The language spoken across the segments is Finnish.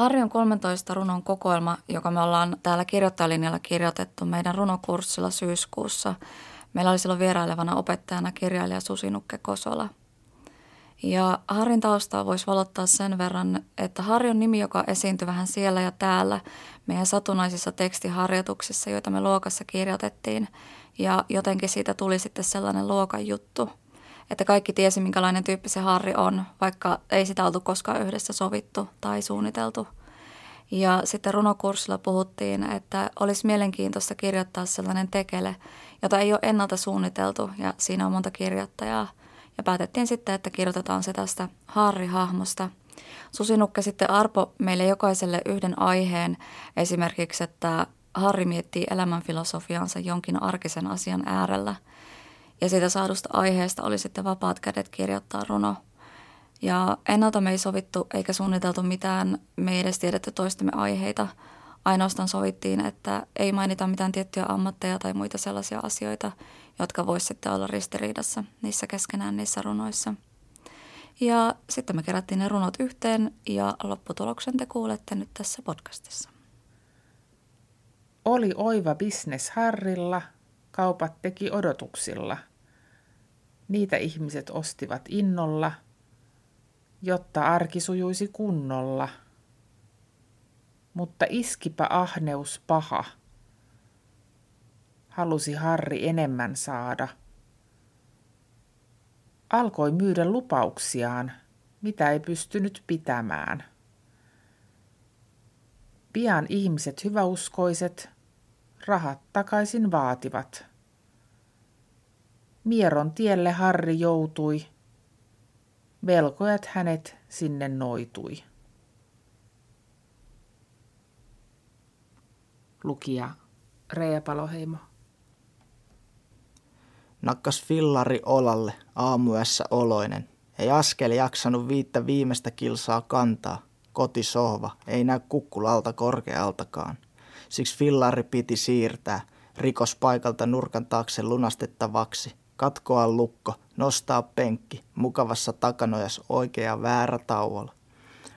Harri on 13 runon kokoelma, joka me ollaan täällä kirjoittajalinjalla kirjoitettu meidän runokurssilla syyskuussa. Meillä oli silloin vierailevana opettajana kirjailija Susinukke Kosola. Ja Harrin taustaa voisi valottaa sen verran, että Harri on nimi, joka esiintyi vähän siellä ja täällä meidän satunnaisissa tekstiharjoituksissa, joita me luokassa kirjoitettiin. Ja jotenkin siitä tuli sitten sellainen luokan juttu, että kaikki tiesi, minkälainen tyyppi se Harri on, vaikka ei sitä oltu koskaan yhdessä sovittu tai suunniteltu. Ja sitten runokurssilla puhuttiin, että olisi mielenkiintoista kirjoittaa sellainen tekele, jota ei ole ennalta suunniteltu ja siinä on monta kirjoittajaa. Ja päätettiin sitten, että kirjoitetaan se tästä Harri-hahmosta. Susinukke sitten arpo meille jokaiselle yhden aiheen, esimerkiksi, että Harri miettii elämänfilosofiansa jonkin arkisen asian äärellä – ja siitä saadusta aiheesta oli sitten vapaat kädet kirjoittaa runo. Ja ennalta me ei sovittu eikä suunniteltu mitään, me ei edes tiedetty toistemme aiheita. Ainoastaan sovittiin, että ei mainita mitään tiettyjä ammatteja tai muita sellaisia asioita, jotka voisi sitten olla ristiriidassa niissä keskenään niissä runoissa. Ja sitten me kerättiin ne runot yhteen ja lopputuloksen te kuulette nyt tässä podcastissa. Oli oiva bisnes Harrilla, kaupat teki odotuksilla – Niitä ihmiset ostivat innolla, jotta arki sujuisi kunnolla. Mutta iskipä ahneus paha. Halusi Harri enemmän saada. Alkoi myydä lupauksiaan, mitä ei pystynyt pitämään. Pian ihmiset hyväuskoiset rahat takaisin vaativat. Mieron tielle Harri joutui. Velkojat hänet sinne noitui. Lukija Reija Paloheimo. Nakkas fillari olalle aamuessa oloinen. Ei askeli jaksanut viittä viimeistä kilsaa kantaa. Kotisohva ei näy kukkulalta korkealtakaan. Siksi fillari piti siirtää rikospaikalta nurkan taakse lunastettavaksi katkoa lukko, nostaa penkki, mukavassa takanojas oikea väärä tauolla.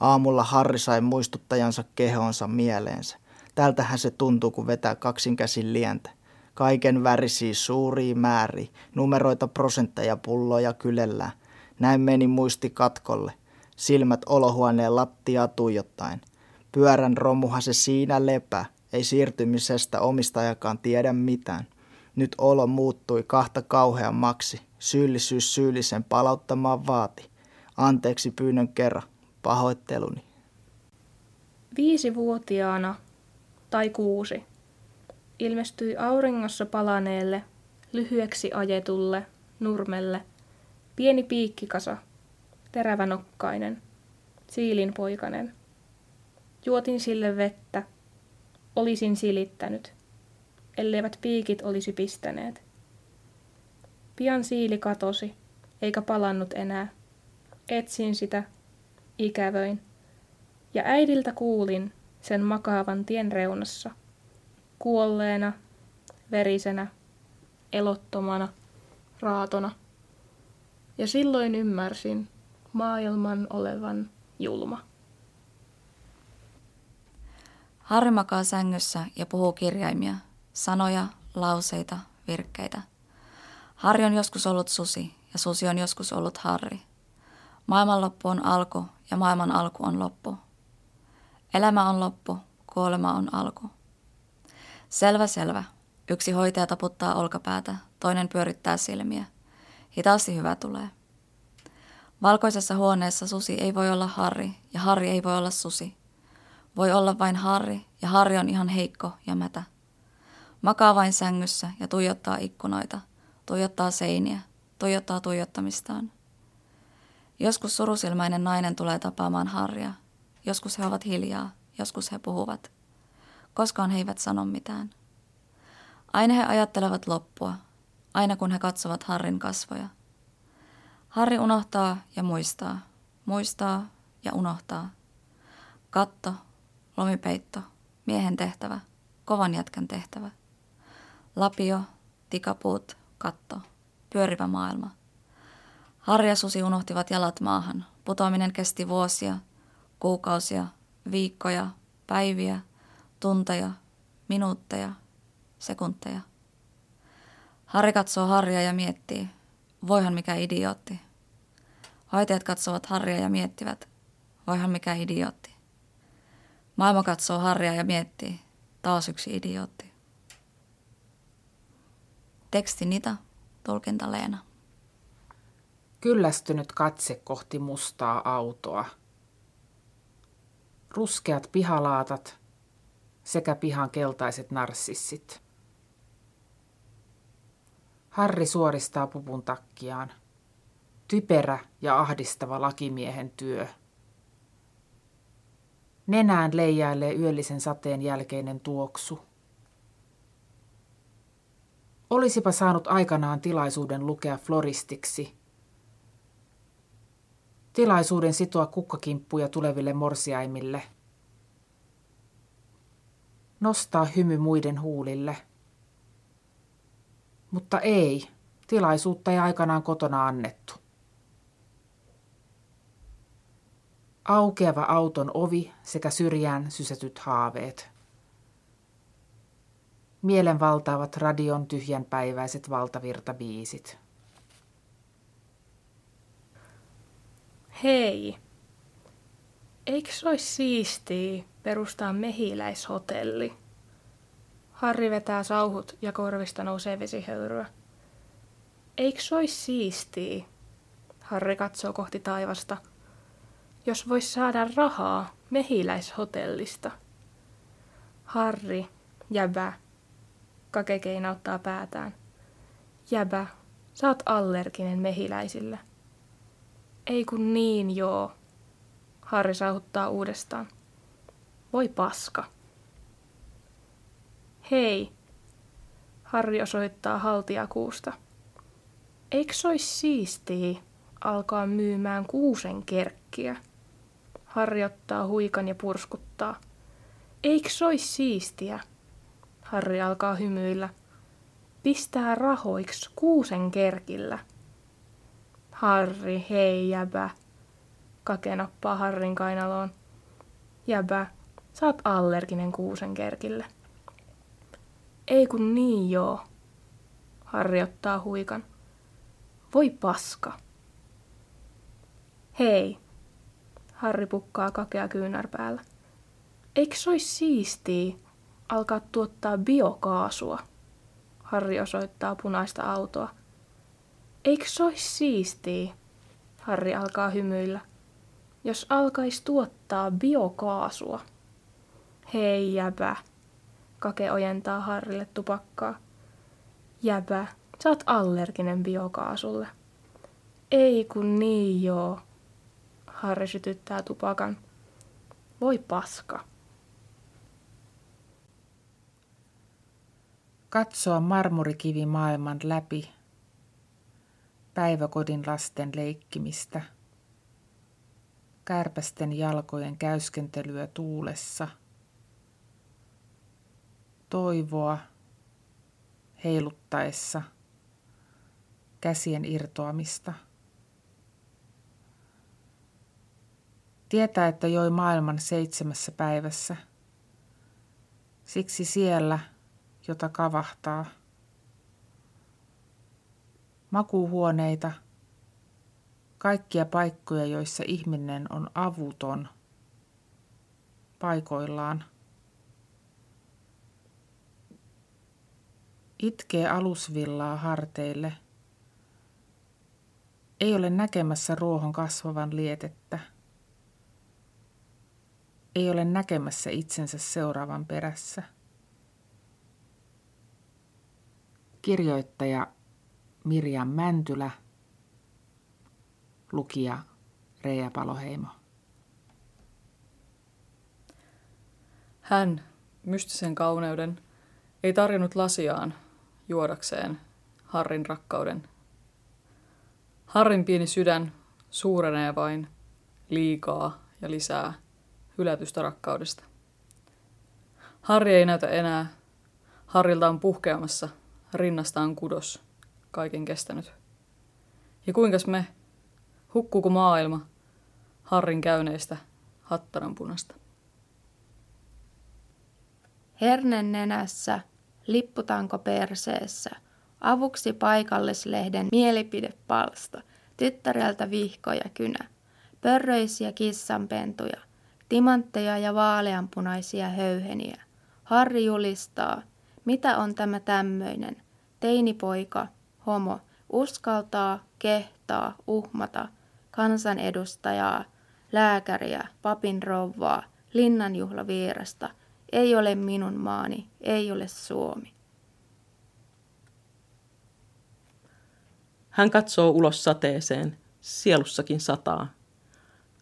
Aamulla Harri sai muistuttajansa kehonsa mieleensä. Tältähän se tuntuu, kun vetää kaksinkäsin lientä. Kaiken värisiä suuria määriä, numeroita, prosentteja, pulloja kylellään. Näin meni muisti katkolle, silmät olohuoneen lattiaa tuijottaen. Pyörän romuha se siinä lepää, ei siirtymisestä omistajakaan tiedä mitään. Nyt olo muuttui kahta kauheammaksi. Syyllisyys syyllisen palauttamaan vaati. Anteeksi pyynnön kerran. Pahoitteluni. Viisivuotiaana tai kuusi ilmestyi auringossa palaneelle, lyhyeksi ajetulle nurmelle pieni piikkikasa, terävänokkainen, siilinpoikainen. Juotin sille vettä, olisin silittänyt elleivät piikit olisi pistäneet. Pian siili katosi, eikä palannut enää. Etsin sitä, ikävöin, ja äidiltä kuulin sen makaavan tien reunassa, kuolleena, verisenä, elottomana, raatona. Ja silloin ymmärsin maailman olevan julma. Harri makaa sängyssä ja puhuu kirjaimia, sanoja, lauseita, virkkeitä. Harri on joskus ollut susi ja susi on joskus ollut Harri. Maailmanloppu on alku ja maailman alku on loppu. Elämä on loppu, kuolema on alku. Selvä, selvä. Yksi hoitaja taputtaa olkapäätä, toinen pyörittää silmiä. Hitaasti hyvä tulee. Valkoisessa huoneessa susi ei voi olla Harri ja Harri ei voi olla susi. Voi olla vain Harri ja Harri on ihan heikko ja mätä. Makaa vain sängyssä ja tuijottaa ikkunoita, tuijottaa seiniä, tuijottaa tuijottamistaan. Joskus surusilmäinen nainen tulee tapaamaan Harria. Joskus he ovat hiljaa, joskus he puhuvat. Koskaan he eivät sano mitään. Aina he ajattelevat loppua, aina kun he katsovat Harrin kasvoja. Harri unohtaa ja muistaa, muistaa ja unohtaa. Katto, lomipeitto, miehen tehtävä, kovan jätkän tehtävä – Lapio, tikapuut, katto, pyörivä maailma. Harja susi unohtivat jalat maahan. Putoaminen kesti vuosia, kuukausia, viikkoja, päiviä, tunteja, minuutteja, sekunteja. Harri katsoo Harria ja miettii, voihan mikä idiootti. Hoitajat katsovat Harria ja miettivät, voihan mikä idiootti. Maailma katsoo Harria ja miettii, taas yksi idiootti. Teksti Nita, tulkinta Leena. Kyllästynyt katse kohti mustaa autoa. Ruskeat pihalaatat sekä pihan keltaiset narsissit. Harri suoristaa pupun takkiaan. Typerä ja ahdistava lakimiehen työ. Nenään leijailee yöllisen sateen jälkeinen tuoksu. Olisipa saanut aikanaan tilaisuuden lukea floristiksi. Tilaisuuden sitoa kukkakimppuja tuleville morsiaimille. Nostaa hymy muiden huulille. Mutta ei, tilaisuutta ei aikanaan kotona annettu. Aukeava auton ovi sekä syrjään sysätyt haaveet. Mielen valtaavat radion tyhjänpäiväiset valtavirtabiisit. Hei, eikö se olisi siistiä perustaa mehiläishotelli? Harri vetää sauhut ja korvista nousee vesihöyryä. Eikö se olisi siistiä? Harri katsoo kohti taivasta. Jos vois saada rahaa mehiläishotellista. Harri, jäbä. Kake keinauttaa päätään. Jäbä, sä oot allerginen mehiläisille. Ei kun niin joo. Harri sauhuttaa uudestaan. Voi paska. Hei. Harri osoittaa haltiakuusta. Eikö ois siistiä alkaa myymään kuusen kerkkiä? Harri ottaa huikan ja purskuttaa. Eikö ois siistiä? Harri alkaa hymyillä. Pistää rahoiksi kuusen kerkillä. Harri, hei jäbä. Kake nappaa Harrin kainaloon. Jäbä, sä oot allerginen kuusen kerkille. Ei kun niin joo. Harri ottaa huikan. Voi paska. Hei. Harri pukkaa kakea kyynärpäällä. Eikö se olisi siistiä alkaa tuottaa biokaasua? Harri osoittaa punaista autoa. Eikö se olisi siistiä? Harri alkaa hymyillä. Jos alkaisi tuottaa biokaasua. Hei jäbä. Kake ojentaa Harrille tupakkaa. Jäbä, sä oot allerginen biokaasulle. Ei kun niin joo. Harri sytyttää tupakan. Voi paska. Katsoa marmorikivi maailman läpi. Päiväkodin lasten leikkimistä. Kärpästen jalkojen käyskentelyä tuulessa – toivoa heiluttaessa käsien irtoamista. Tietää, että joi maailman seitsemässä päivässä. Siksi siellä, jota kavahtaa. Makuuhuoneita, kaikkia paikkoja, joissa ihminen on avuton paikoillaan – Itkee alusvillaa harteille. Ei ole näkemässä ruohon kasvavan lietettä. Ei ole näkemässä itsensä seuraavan perässä. Kirjoittaja Mirjam Mäntylä, lukija Reija Paloheimo. Hän, mystisen kauneuden, ei tarjonnut lasiaan, juodakseen Harrin rakkauden. Harrin pieni sydän suurenee vain liikaa ja lisää hylätystä rakkaudesta. Harri ei näytä enää. Harrilta on puhkeamassa, rinnastaan kudos, kaiken kestänyt. Ja kuinkas me, hukkuuko maailma Harrin käyneistä hattaran punasta? hernen nenässä, lipputanko perseessä, avuksi paikallislehden mielipidepalsta, tyttäreltä vihko ja kynä, pörröisiä kissanpentuja, timantteja ja vaaleanpunaisia höyheniä. Harri julistaa, mitä on tämä tämmöinen, teinipoika, homo, uskaltaa, kehtaa, uhmata, kansanedustajaa, lääkäriä, papin rouvaa, linnanjuhlaviirasta, ei ole minun maani, ei ole Suomi. Hän katsoo ulos sateeseen, sielussakin sataa.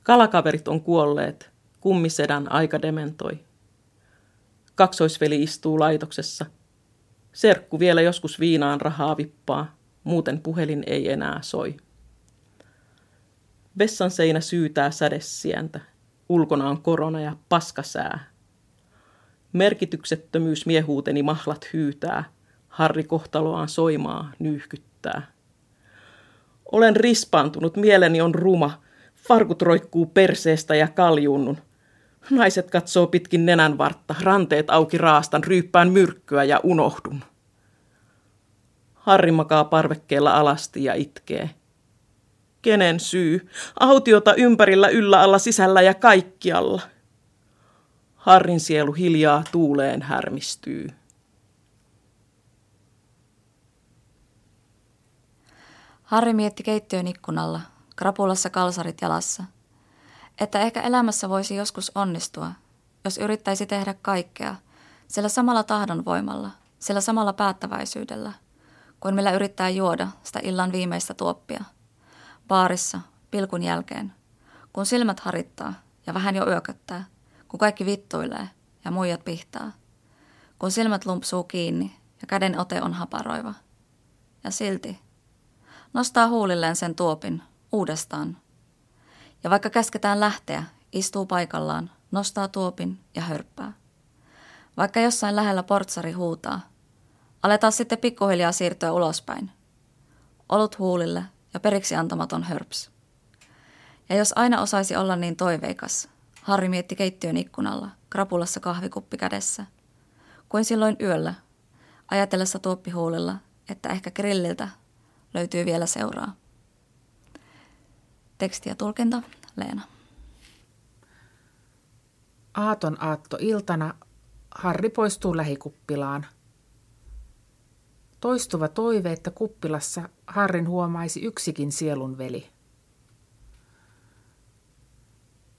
Kalakaverit on kuolleet, kummisedän aika dementoi. Kaksoisveli istuu laitoksessa. Serkku vielä joskus viinaan rahaa vippaa, muuten puhelin ei enää soi. Vessan seinä syytää sädessientä. Ulkona on korona ja paskasää. Merkityksettömyys miehuuteni mahlat hyytää. Harri kohtaloaan soimaa, nyyhkyttää. Olen rispaantunut, mieleni on ruma. Farkut roikkuu perseestä ja kaljunnun. Naiset katsoo pitkin nenän vartta, ranteet auki raastan, ryyppään myrkkyä ja unohdun. Harri makaa parvekkeella alasti ja itkee. Kenen syy? Autiota ympärillä, yllä, alla, sisällä ja kaikkialla. Harrin sielu hiljaa tuuleen härmistyy. Harri mietti keittiön ikkunalla, krapulassa kalsarit jalassa, että ehkä elämässä voisi joskus onnistua, jos yrittäisi tehdä kaikkea sillä samalla tahdonvoimalla, sillä samalla päättäväisyydellä, kuin millä yrittää juoda sitä illan viimeistä tuoppia. Baarissa, pilkun jälkeen, kun silmät harittaa ja vähän jo yököttää, kun kaikki vittuilee ja muijat pihtaa, kun silmät lumpsuu kiinni ja käden ote on haparoiva. Ja silti nostaa huulilleen sen tuopin uudestaan. Ja vaikka käsketään lähteä, istuu paikallaan, nostaa tuopin ja hörppää. Vaikka jossain lähellä portsari huutaa, aletaan sitten pikkuhiljaa siirtyä ulospäin. Olut huulille ja periksi antamaton hörps. Ja jos aina osaisi olla niin toiveikas, Harri mietti keittiön ikkunalla, krapulassa kahvikuppi kädessä, kuin silloin yöllä, ajatellessa tuoppihuulilla, että ehkä grilliltä löytyy vielä seuraa. Teksti ja tulkinta Leena. Aaton aatto iltana Harri poistuu lähikuppilaan. Toistuva toive, että kuppilassa Harrin huomaisi yksikin sielun veli.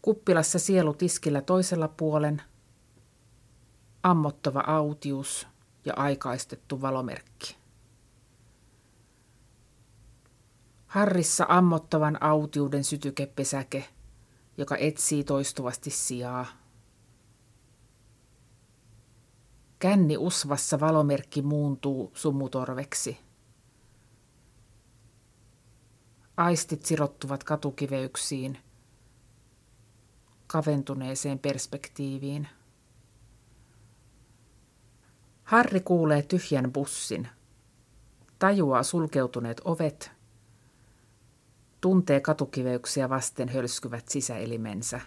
Kuppilassa sielu tiskillä toisella puolen, ammottava autius ja aikaistettu valomerkki. Harrissa ammottavan autiuden sytykepesäke, joka etsii toistuvasti sijaa. Känni usvassa valomerkki muuntuu sumutorveksi. Aistit sirottuvat katukiveyksiin, kaventuneeseen perspektiiviin. Harri kuulee tyhjän bussin, tajuaa sulkeutuneet ovet – tuntee katukiveyksiä vasten hölskyvät sisäelimensä,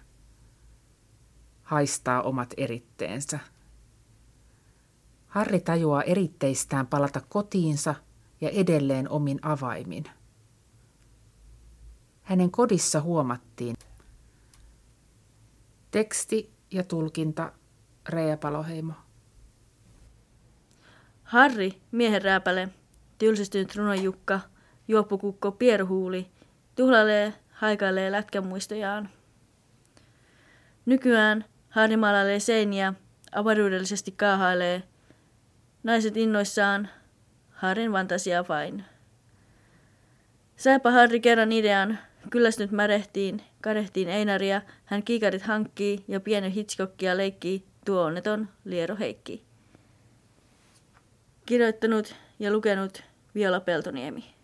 haistaa omat eritteensä. Harri tajuaa eritteistään palata kotiinsa ja edelleen omin avaimin. Hänen kodissa huomattiin teksti ja tulkinta Reija Paloheimo. Harri, miehen rääpäle, tylsistynyt runojukka, juoppukukko Pierhuuli Tuhlailee, haikailee lätkämuistojaan. Nykyään Harri maalailee seiniä, avaruudellisesti kaahailee. Naiset innoissaan, Harrin fantasia vain. Sääpä Harri kerran idean, kyllästynyt märehtiin, kadehtiin Einaria, hän kiikarit hankkii ja pienen Hitchcockia leikkii tuo onneton Liero Heikki. Kirjoittanut ja lukenut Viola Peltoniemi.